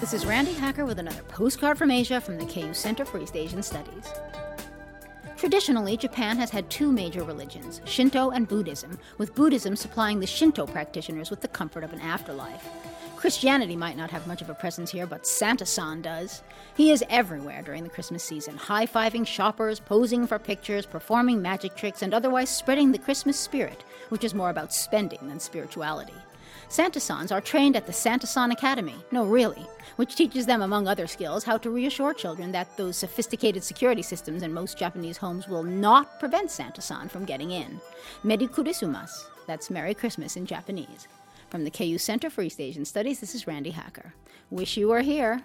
This is Randi Hacker with another postcard from Asia from the KU Center for East Asian Studies. Traditionally, Japan has had two major religions, Shinto and Buddhism, with Buddhism supplying the Shinto practitioners with the comfort of an afterlife. Christianity might not have much of a presence here, but Santa San does. He is everywhere during the Christmas season, high fiving shoppers, posing for pictures, performing magic tricks, and otherwise spreading the Christmas spirit, which is more about spending than spirituality. Santa Sans are trained at the Santa San Academy, no, really, which teaches them, among other skills, how to reassure children that those sophisticated security systems in most Japanese homes will not prevent Santa San from getting in. Meri Kurisumas, that's Merry Christmas in Japanese. From the KU Center for East Asian Studies, this is Randi Hacker. Wish you were here.